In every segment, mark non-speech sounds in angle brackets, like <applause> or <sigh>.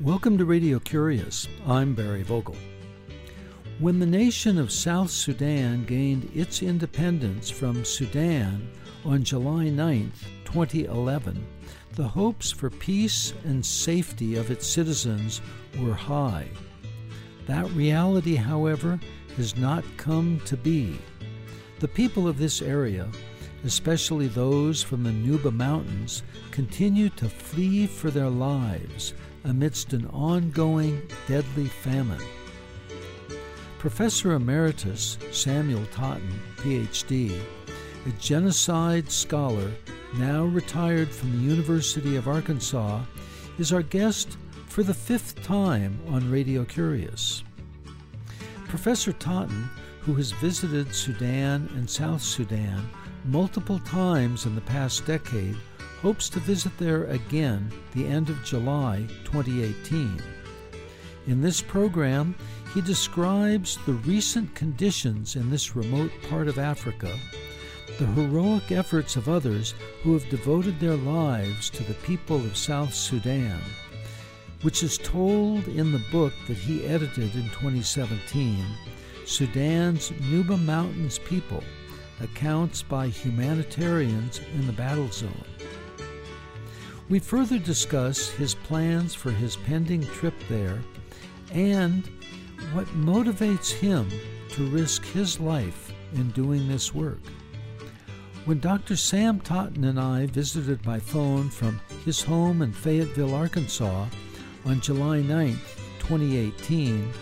Welcome to Radio Curious. I'm Barry Vogel. When the nation of South Sudan gained its independence from Sudan on July 9, 2011, the hopes for peace and safety of its citizens were high. That reality, however, has not come to be. The people of this area, especially those from the Nuba Mountains, continue to flee for their lives amidst an ongoing deadly famine. Professor Emeritus Samuel Totten, PhD, a genocide scholar now retired from the University of Arkansas, is our guest for the fifth time on Radio Curious. Professor Totten, who has visited Sudan and South Sudan multiple times in the past decade, hopes to visit there again the end of July 2018. In this program, he describes the recent conditions in this remote part of Africa, the heroic efforts of others who have devoted their lives to the people of South Sudan, which is told in the book that he edited in 2017, Sudan's Nuba Mountains People Accounts by Humanitarians in the Battle Zone. We further discuss his plans for his pending trip there and what motivates him to risk his life in doing this work. When Dr. Sam Totten and I visited by phone from his home in Fayetteville, Arkansas on July 9, 2018,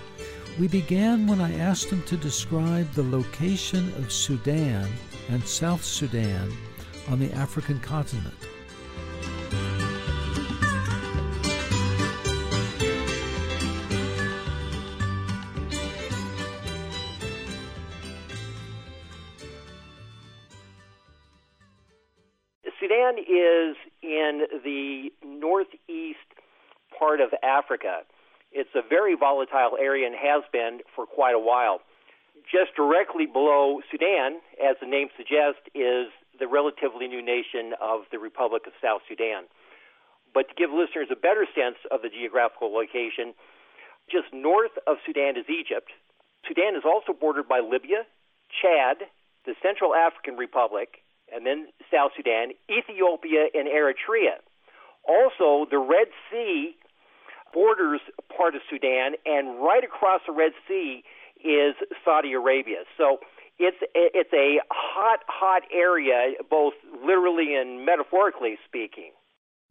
we began when I asked him to describe the location of Sudan and South Sudan on the African continent. Sudan is in the northeast part of Africa. It's a very volatile area and has been for quite a while. Just directly below Sudan, as the name suggests, is the relatively new nation of the Republic of South Sudan. But to give listeners a better sense of the geographical location, just north of Sudan is Egypt. Sudan is also bordered by Libya, Chad, the Central African Republic, and then South Sudan, Ethiopia, and Eritrea. Also, the Red Sea borders part of Sudan, and right across the Red Sea is Saudi Arabia. So it's it's a hot, hot area, both literally and metaphorically speaking.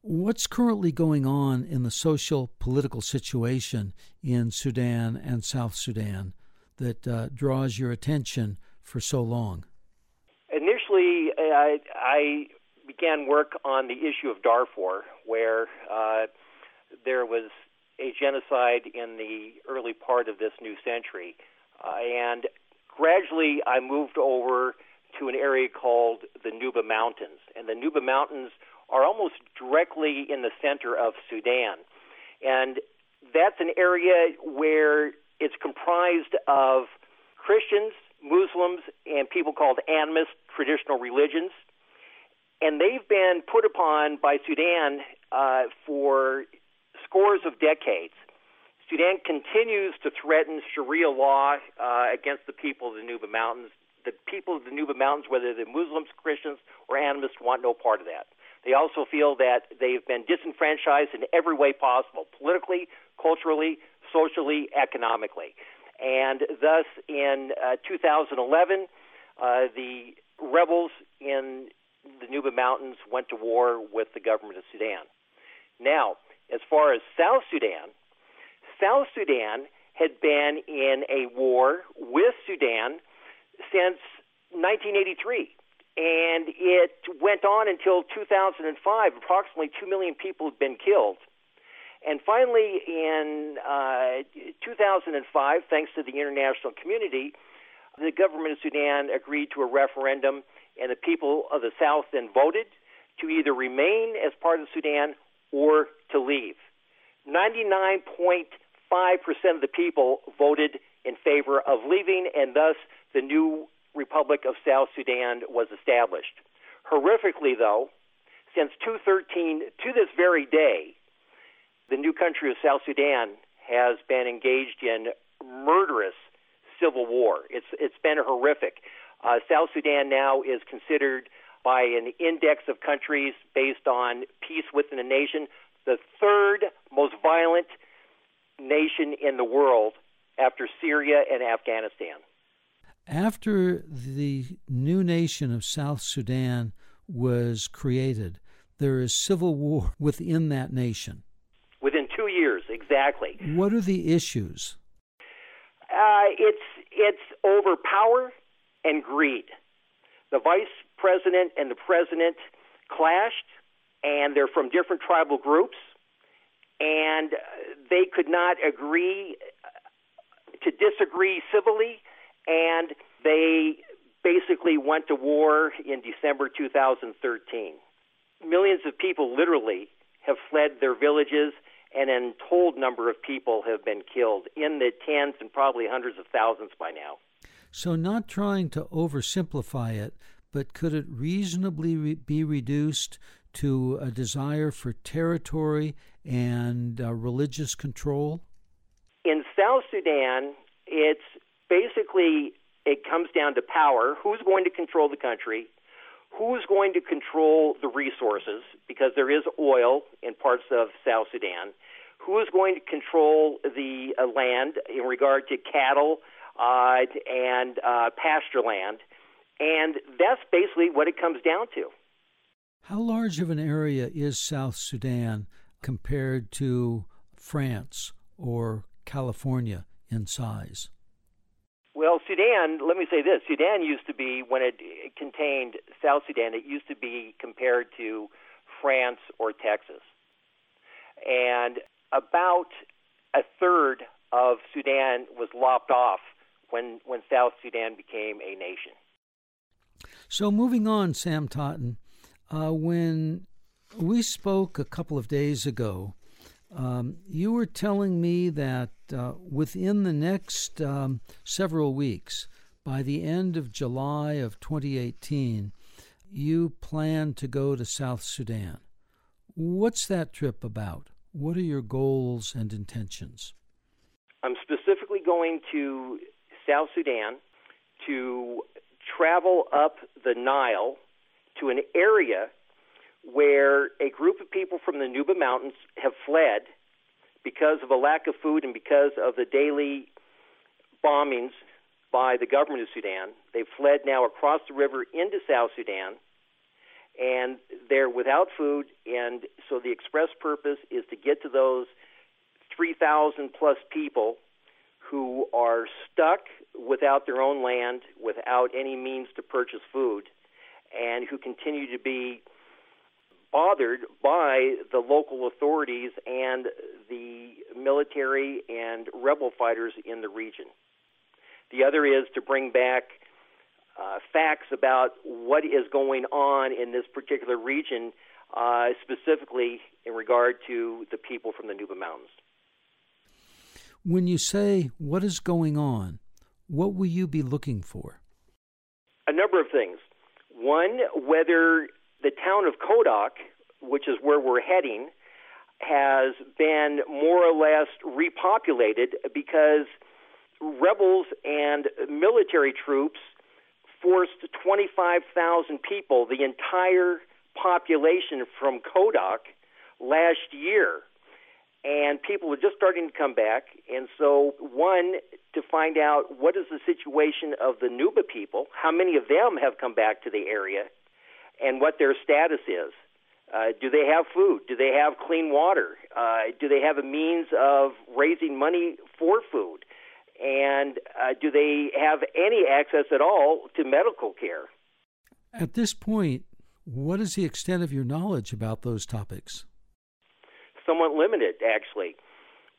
What's currently going on in the social political situation in Sudan and South Sudan that uh, draws your attention for so long? Initially, I, I began work on the issue of Darfur, where uh, there was a genocide in the early part of this new century. Uh, and gradually, I moved over to an area called the Nuba Mountains. And the Nuba Mountains are almost directly in the center of Sudan. And that's an area where it's comprised of Christians, Muslims, and people called animist traditional religions. And they've been put upon by Sudan uh, for scores of decades. Sudan continues to threaten Sharia law uh, against the people of the Nuba Mountains. The people of the Nuba Mountains, whether they're Muslims, Christians, or animists, want no part of that. They also feel that they've been disenfranchised in every way possible politically, culturally, socially, economically. And thus, in uh, 2011, uh, the rebels in the Nuba Mountains went to war with the government of Sudan. Now, as far as South Sudan, South Sudan had been in a war with Sudan since 1983. And it went on until 2005. Approximately 2 million people had been killed. And finally, in uh, 2005, thanks to the international community, the government of Sudan agreed to a referendum, and the people of the South then voted to either remain as part of Sudan or to leave. 99.5% of the people voted in favor of leaving, and thus the new Republic of South Sudan was established. Horrifically, though, since 2013 to this very day, the new country of South Sudan has been engaged in murderous civil war. It's it's been horrific. Uh, South Sudan now is considered by an index of countries based on peace within a nation the third most violent nation in the world after Syria and Afghanistan. After the new nation of South Sudan was created, there is civil war <laughs> within that nation. Within two years, exactly. What are the issues? Uh, it's it's over power and greed. The vice president and the president clashed, and they're from different tribal groups, and they could not agree to disagree civilly, and they basically went to war in December 2013. Millions of people literally have fled their villages, and an untold number of people have been killed in the tens and probably hundreds of thousands by now. So, not trying to oversimplify it, but could it reasonably re- be reduced to a desire for territory and uh, religious control? In South Sudan, it's basically it comes down to power. Who's going to control the country? Who's going to control the resources? Because there is oil in parts of South Sudan. Who is going to control the uh, land in regard to cattle uh, and uh, pasture land? And that's basically what it comes down to. How large of an area is South Sudan compared to France or California in size? Well, Sudan, let me say this Sudan used to be, when it contained South Sudan, it used to be compared to France or Texas. And about a third of Sudan was lopped off when, when South Sudan became a nation. So, moving on, Sam Totten, uh, when we spoke a couple of days ago, um, you were telling me that uh, within the next um, several weeks, by the end of July of 2018, you plan to go to South Sudan. What's that trip about? What are your goals and intentions? I'm specifically going to South Sudan to travel up the Nile to an area where a group of people from the Nuba Mountains have fled because of a lack of food and because of the daily bombings by the government of Sudan. They've fled now across the river into South Sudan, and they're without food. And so the express purpose is to get to those 3,000 plus people who are stuck without their own land, without any means to purchase food, and who continue to be bothered by the local authorities and the military and rebel fighters in the region. The other is to bring back uh, facts about what is going on in this particular region, uh, specifically in regard to the people from the Nuba Mountains. When you say what is going on, what will you be looking for? A number of things. One, whether the town of Kodok, which is where we're heading, has been more or less repopulated because rebels and military troops forced 25,000 people, the entire population from Kodok, last year and people were just starting to come back. And so, one, to find out what is the situation of the Nuba people, how many of them have come back to the area, and what their status is. Uh, do they have food? Do they have clean water? Uh, do they have a means of raising money for food? And uh, do they have any access at all to medical care? At this point, what is the extent of your knowledge about those topics? Somewhat limited, actually.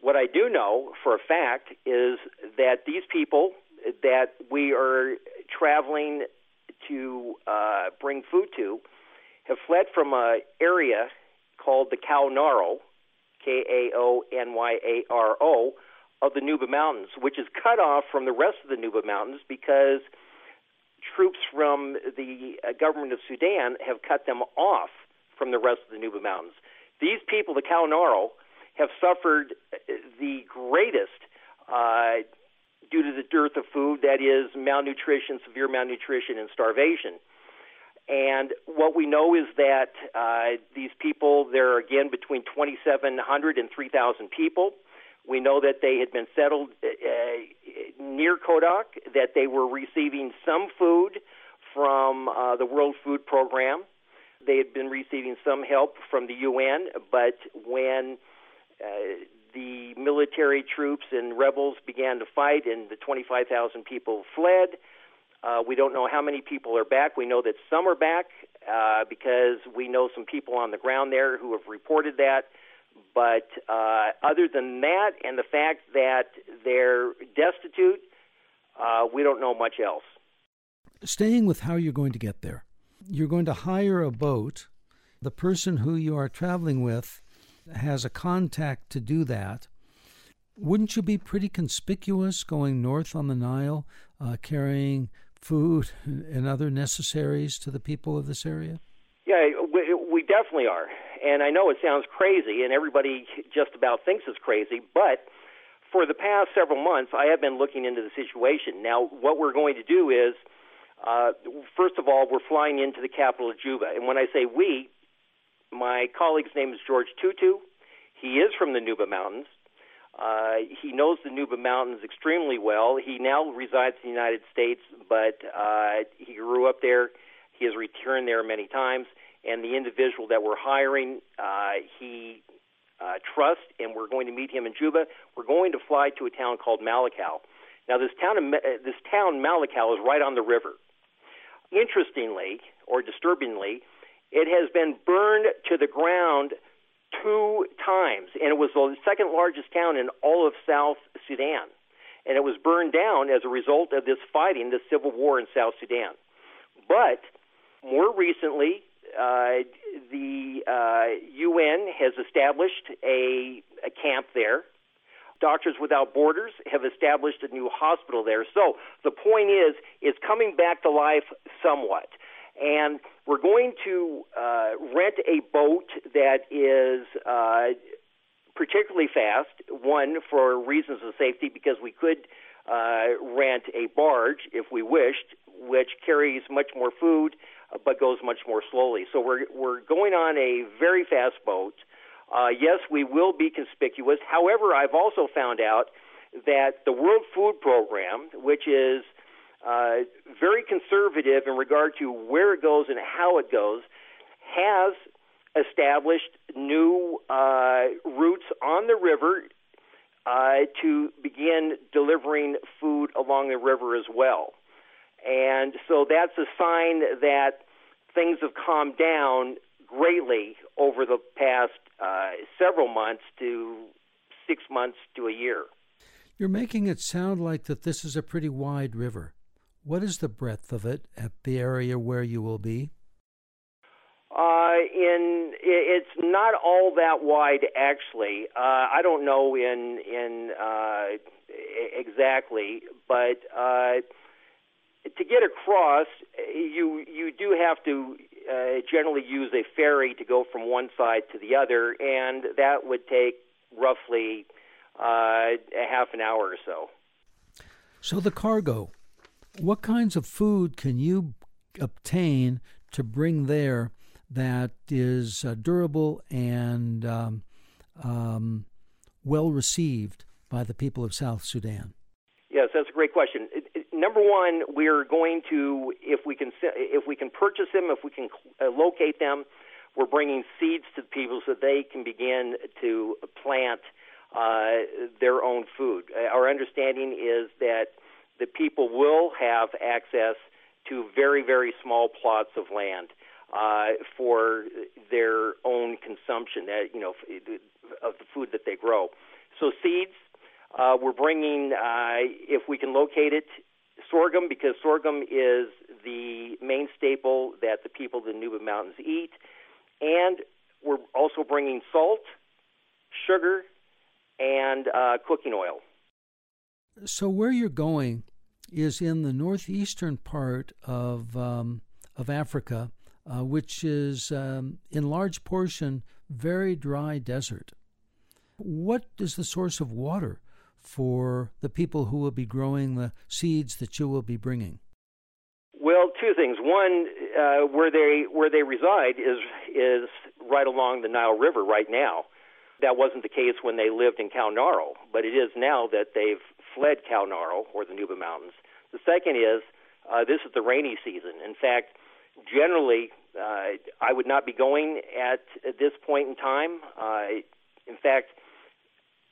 What I do know for a fact is that these people that we are traveling to uh, bring food to have fled from an area called the Kaonyaro, K A O N Y A R O, of the Nuba Mountains, which is cut off from the rest of the Nuba Mountains because troops from the uh, government of Sudan have cut them off from the rest of the Nuba Mountains. These people, the Kaonyaro, have suffered the greatest uh, due to the dearth of food, that is malnutrition, severe malnutrition, and starvation. And what we know is that uh, these people, there are again between 2,700 and 3,000 people. We know that they had been settled uh, near Kodok, that they were receiving some food from uh, the World Food Program. They had been receiving some help from the UN, but when uh, the military troops and rebels began to fight, and the 25,000 people fled. Uh, we don't know how many people are back. We know that some are back uh, because we know some people on the ground there who have reported that. But uh, other than that, and the fact that they're destitute, uh, we don't know much else. Staying with how you're going to get there, you're going to hire a boat. The person who you are traveling with has a contact to do that, wouldn't you be pretty conspicuous going north on the Nile, uh, carrying food and other necessaries to the people of this area? Yeah, we, we definitely are. And I know it sounds crazy, and everybody just about thinks it's crazy, but for the past several months, I have been looking into the situation. Now, what we're going to do is, uh, first of all, we're flying into the capital of Juba. And when I say we, my colleague's name is George Tutu. He is from the Nuba Mountains. Uh, he knows the Nuba Mountains extremely well. He now resides in the United States, but uh, he grew up there. He has returned there many times. And the individual that we're hiring, uh, he uh, trusts, and we're going to meet him in Juba. We're going to fly to a town called Malakal. Now, this town, of, this town Malakal, is right on the river. Interestingly, or disturbingly, it has been burned to the ground two times, and it was the second largest town in all of South Sudan. And it was burned down as a result of this fighting, the civil war in South Sudan. But more recently, uh, the uh, UN has established a, a camp there. Doctors Without Borders have established a new hospital there. So the point is, it's coming back to life somewhat and we're going to uh, rent a boat that is uh, particularly fast. One for reasons of safety, because we could uh, rent a barge if we wished, which carries much more food but goes much more slowly. So we're we're going on a very fast boat. Uh, yes, we will be conspicuous. However, I've also found out that the World Food Program, which is uh, very conservative in regard to where it goes and how it goes, has established new uh, routes on the river uh, to begin delivering food along the river as well. And so that's a sign that things have calmed down greatly over the past uh, several months to six months to a year. You're making it sound like that this is a pretty wide river. What is the breadth of it at the area where you will be? Uh, in it's not all that wide actually. Uh, I don't know in in uh, exactly, but uh, to get across, you you do have to uh, generally use a ferry to go from one side to the other, and that would take roughly uh, a half an hour or so. So the cargo, what kinds of food can you obtain to bring there that is uh, durable and um, um, well received by the people of South Sudan? Yes, that's a great question. Number one, we're going to, if we can, if we can purchase them, if we can uh, locate them, we're bringing seeds to the people so they can begin to plant uh, their own food. Our understanding is that the people will have access to very, very small plots of land uh, for their own consumption, that, you know, of the food that they grow. So seeds, uh, we're bringing, uh, if we can locate it, sorghum, because sorghum is the main staple that the people of the Nuba Mountains eat. And we're also bringing salt, sugar, and uh, cooking oil. So where you're going is in the northeastern part of um, of Africa, uh, which is um, in large portion very dry desert. What is the source of water for the people who will be growing the seeds that you will be bringing? Well, two things. One, uh, where they where they reside is is right along the Nile River right now. That wasn't the case when they lived in Kaonyaro, but it is now that they've fled Kaonyaro or the Nuba Mountains. The second is uh, this is the rainy season. In fact, generally, uh, I would not be going at, at this point in time. Uh, in fact,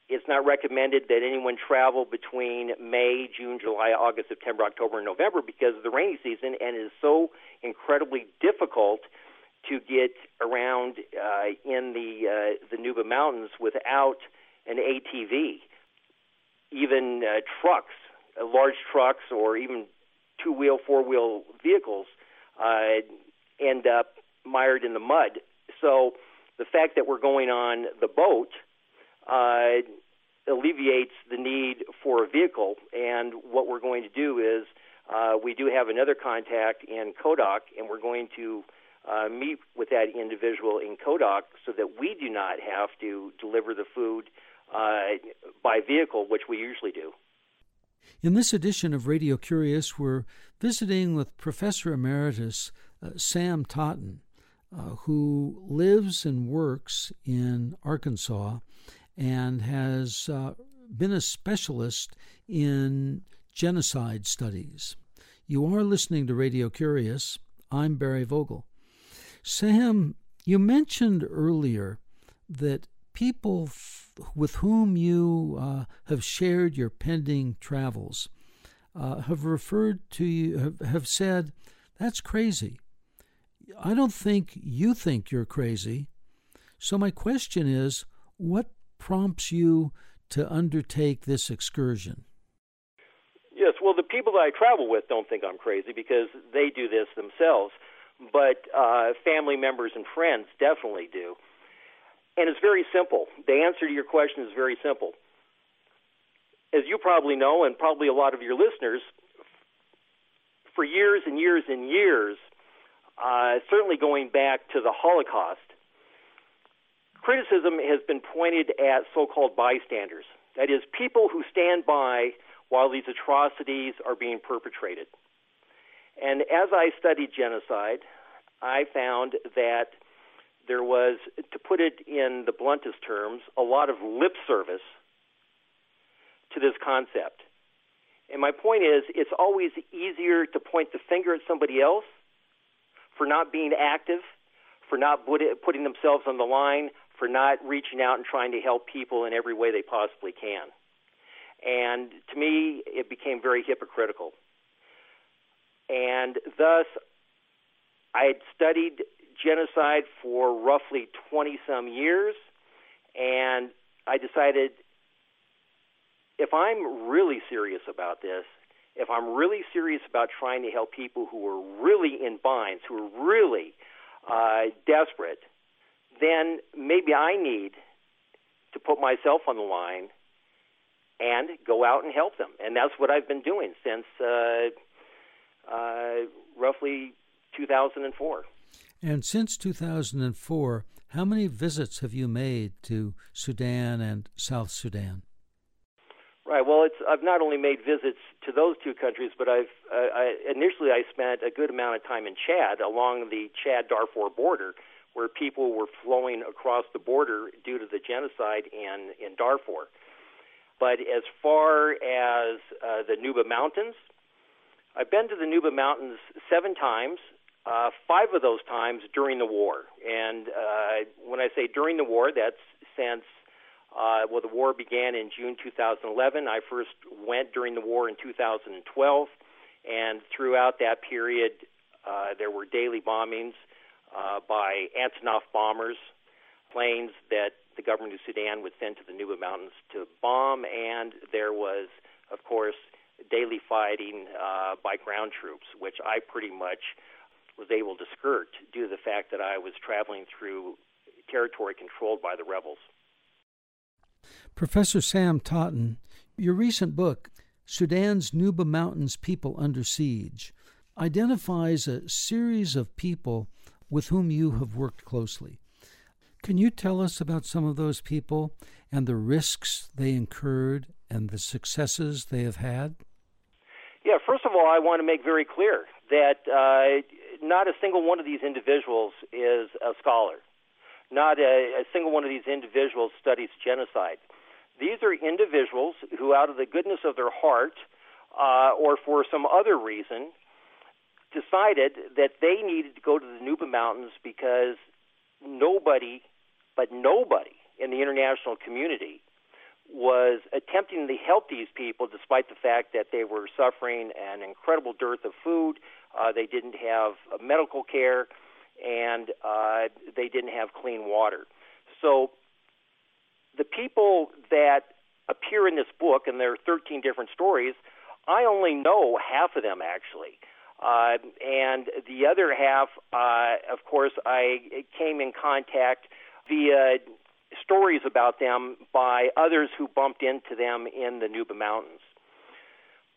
it's not recommended that anyone travel between May, June, July, August, September, October, and November because of the rainy season, and it is so incredibly difficult to get around uh, in the uh, the Nuba Mountains without an ATV. Even uh, trucks, uh, large trucks, or even two wheel, four wheel vehicles uh, end up mired in the mud. So the fact that we're going on the boat uh, alleviates the need for a vehicle. And what we're going to do is uh, we do have another contact in Kodok, and we're going to uh, meet with that individual in Kodok so that we do not have to deliver the food uh, by vehicle, which we usually do. In this edition of Radio Curious, we're visiting with Professor Emeritus uh, Sam Totten, uh, who lives and works in Arkansas and has uh, been a specialist in genocide studies. You are listening to Radio Curious. I'm Barry Vogel. Sam, you mentioned earlier that people f- with whom you uh, have shared your pending travels uh, have referred to you, have, have said, that's crazy. I don't think you think you're crazy. So, my question is what prompts you to undertake this excursion? Yes, well, the people that I travel with don't think I'm crazy because they do this themselves, but uh, family members and friends definitely do. And it's very simple. The answer to your question is very simple. As you probably know, and probably a lot of your listeners, for years and years and years, uh, certainly going back to the Holocaust, criticism has been pointed at so called bystanders. That is, people who stand by while these atrocities are being perpetrated. And as I studied genocide, I found that there was, to put it in the bluntest terms, a lot of lip service to this concept. And my point is, it's always easier to point the finger at somebody else for not being active, for not putting themselves on the line, for not reaching out and trying to help people in every way they possibly can. And to me, it became very hypocritical. And thus, I had studied genocide for roughly 20 some years, and I decided if I'm really serious about this, if I'm really serious about trying to help people who are really in binds, who are really uh, desperate, then maybe I need to put myself on the line and go out and help them. And that's what I've been doing since uh, uh, roughly 2004. And since 2004, how many visits have you made to Sudan and South Sudan? Right. Well, it's I've not only made visits to those two countries, but I've uh, I, initially I spent a good amount of time in Chad along the Chad Darfur border, where people were flowing across the border due to the genocide in in Darfur. But as far as uh, the Nuba Mountains, I've been to the Nuba Mountains seven times. Uh, five of those times during the war, and uh, when I say during the war, that's since uh, well, the war began in June 2011. I first went during the war in 2012, and throughout that period, uh, there were daily bombings uh, by Antonov bombers, planes that the government of Sudan would send to the Nuba Mountains to bomb, and there was, of course, daily fighting uh, by ground troops, which I pretty much was able to skirt due to the fact that I was traveling through territory controlled by the rebels. Professor Sam Totten, your recent book, Sudan's Nuba Mountains People Under Siege, identifies a series of people with whom you have worked closely. Can you tell us about some of those people and the risks they incurred and the successes they have had? Yeah, first of all, I want to make very clear that uh, not a single one of these individuals is a scholar. Not a, a single one of these individuals studies genocide. These are individuals who, out of the goodness of their heart, uh, or for some other reason, decided that they needed to go to the Nuba Mountains because nobody, but nobody in the international community was attempting to help these people despite the fact that they were suffering an incredible dearth of food, uh, they didn't have uh, medical care, and uh, they didn't have clean water. So the people that appear in this book, and there are 13 different stories, I only know half of them actually. Uh, and the other half, uh, of course, I came in contact via stories about them by others who bumped into them in the Nuba Mountains.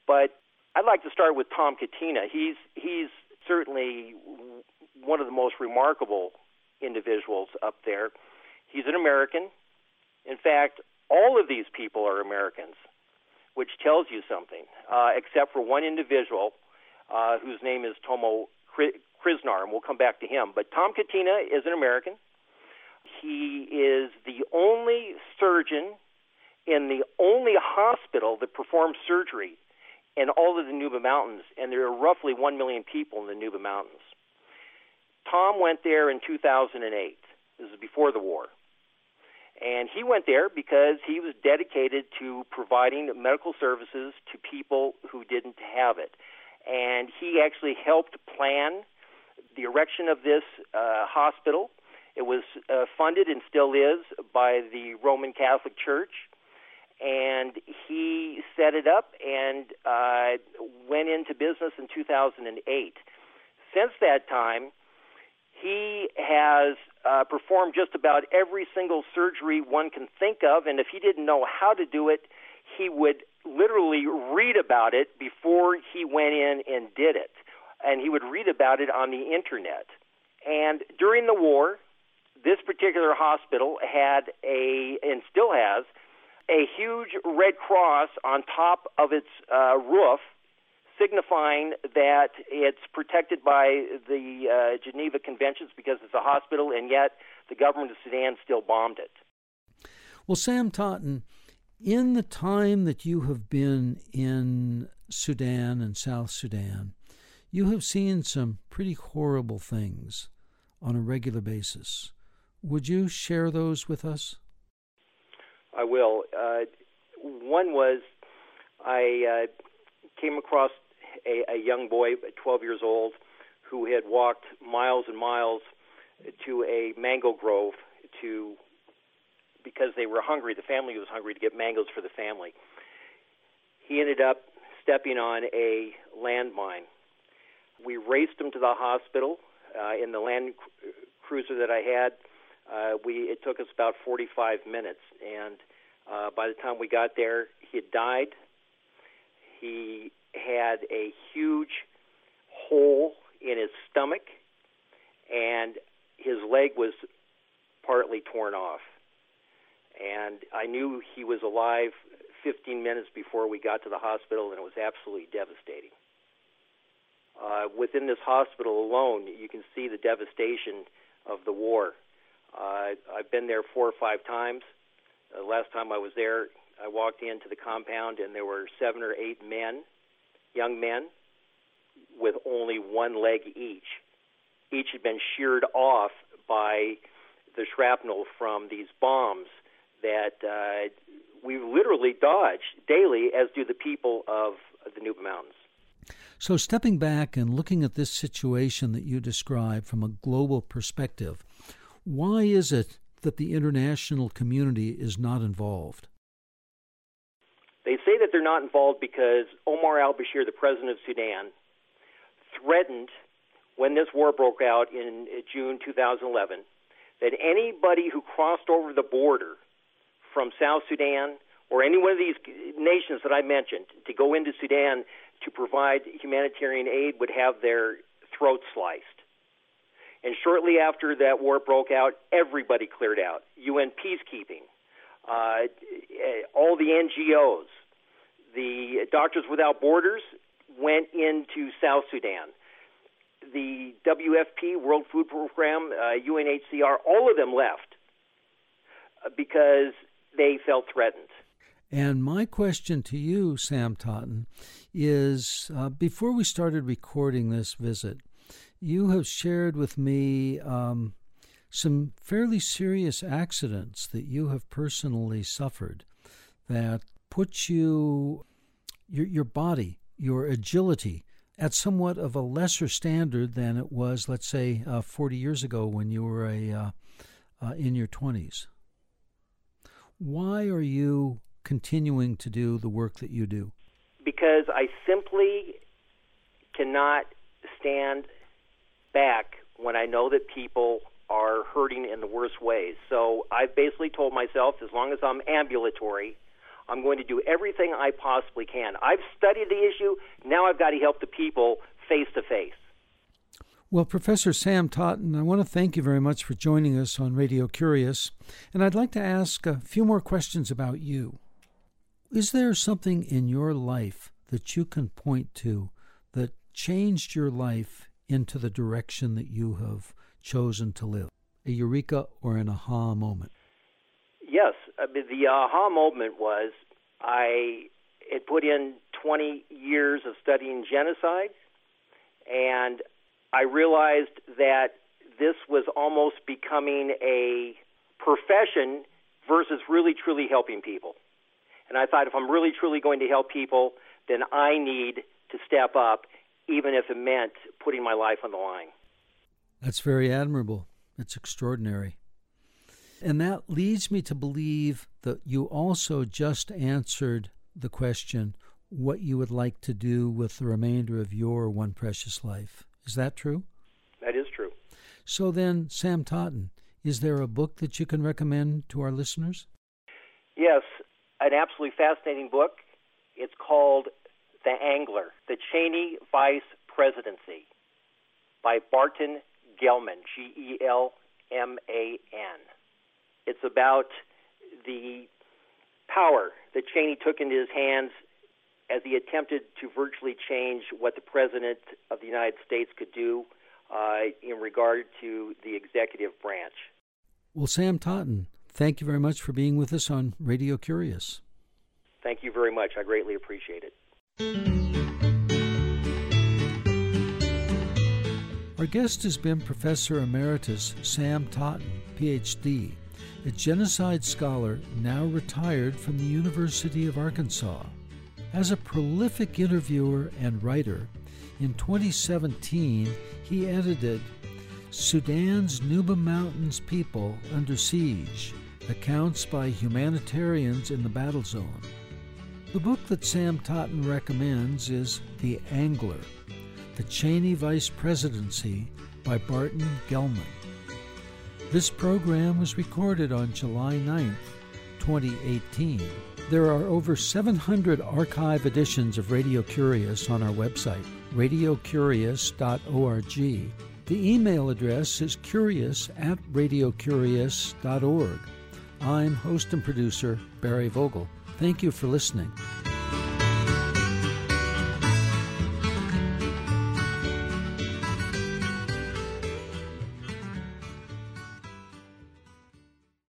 But I'd like to start with Tom Catena. He's he's certainly one of the most remarkable individuals up there. He's an American. In fact, all of these people are Americans, which tells you something, uh, except for one individual uh, whose name is Tomo Kriznar, and we'll come back to him. But Tom Catena is an American. He is the only surgeon in the only hospital that performs surgery in all of the Nuba Mountains, and there are roughly 1 million people in the Nuba Mountains. Tom went there in 2008. This is before the war. And he went there because he was dedicated to providing medical services to people who didn't have it. And he actually helped plan the erection of this uh, hospital it was uh, funded and still is by the Roman Catholic Church. And he set it up and uh, went into business in 2008. Since that time, he has uh, performed just about every single surgery one can think of. And if he didn't know how to do it, he would literally read about it before he went in and did it. And he would read about it on the internet. And during the war, this particular hospital had a, and still has, a huge red cross on top of its uh, roof, signifying that it's protected by the uh, Geneva Conventions because it's a hospital, and yet the government of Sudan still bombed it. Well, Sam Totten, in the time that you have been in Sudan and South Sudan, you have seen some pretty horrible things on a regular basis. Would you share those with us? I will. Uh, one was I uh, came across a, a young boy, 12 years old, who had walked miles and miles to a mango grove to because they were hungry. The family was hungry to get mangoes for the family. He ended up stepping on a landmine. We raced him to the hospital uh, in the land cruiser that I had uh, we it took us about 45 minutes, and uh, by the time we got there, he had died. He had a huge hole in his stomach, and his leg was partly torn off. And I knew he was alive 15 minutes before we got to the hospital, and it was absolutely devastating. Uh, within this hospital alone, you can see the devastation of the war uh, I've been there four or five times. The last time I was there, I walked into the compound and there were seven or eight men, young men, with only one leg each. Each had been sheared off by the shrapnel from these bombs that uh, we literally dodge daily, as do the people of the Nuba Mountains. So, stepping back and looking at this situation that you describe from a global perspective, why is it that the international community is not involved? They say that they're not involved because Omar al Bashir, the president of Sudan, threatened when this war broke out in June 2011 that anybody who crossed over the border from South Sudan or any one of these nations that I mentioned to go into Sudan to provide humanitarian aid would have their throats sliced. And shortly after that war broke out, everybody cleared out. UN peacekeeping, uh, all the NGOs, the Doctors Without Borders went into South Sudan. The WFP, World Food Program, uh, UNHCR, all of them left uh, because they felt threatened. And my question to you, Sam Totten, is uh, before we started recording this visit, you have shared with me um, some fairly serious accidents that you have personally suffered that put you, your, your body, your agility, at somewhat of a lesser standard than it was, let's say, uh, 40 years ago when you were a, uh, uh, in your 20s. Why are you continuing to do the work that you do? Because I simply cannot stand back when I know that people are hurting in the worst ways. So I've basically told myself as long as I'm ambulatory, I'm going to do everything I possibly can. I've studied the issue. Now I've got to help the people face to face. Well, Professor Sam Totten, I want to thank you very much for joining us on Radio Curious. And I'd like to ask a few more questions about you. Is there something in your life that you can point to that changed your life into the direction that you have chosen to live? A eureka or an aha moment? Yes. the aha moment was I had put in 20 years of studying genocide, and I realized that this was almost becoming a profession versus really truly helping people. And I thought if I'm really truly going to help people, then I need to step up, even if it meant putting my life on the line. That's very admirable. It's extraordinary. And that leads me to believe that you also just answered the question what you would like to do with the remainder of your one precious life. Is that true? That is true. So then, Sam Totten, is there a book that you can recommend to our listeners? Yes, an absolutely fascinating book. It's called The Angler, The Cheney Vice Presidency by Barton Gellman, G E L M A N. It's about the power that Cheney took into his hands as he attempted to virtually change what the President of the United States could do uh, in regard to the executive branch. Well, Sam Totten, thank you very much for being with us on Radio Curious. Thank you very much. I greatly appreciate it. Our guest has been Professor Emeritus Sam Totten, PhD, a genocide scholar now retired from the University of Arkansas. As a prolific interviewer and writer, in 2017 he edited Sudan's Nuba Mountains People Under Siege Accounts by Humanitarians in the Battle Zone. The book that Sam Totten recommends is The Angler The Cheney Vice Presidency by Barton Gellman. This program was recorded on July 9, 2018. There are over 700 archive editions of Radio Curious on our website, radiocurious.org. The email address is curious at radiocurious.org. I'm host and producer Barry Vogel. Thank you for listening.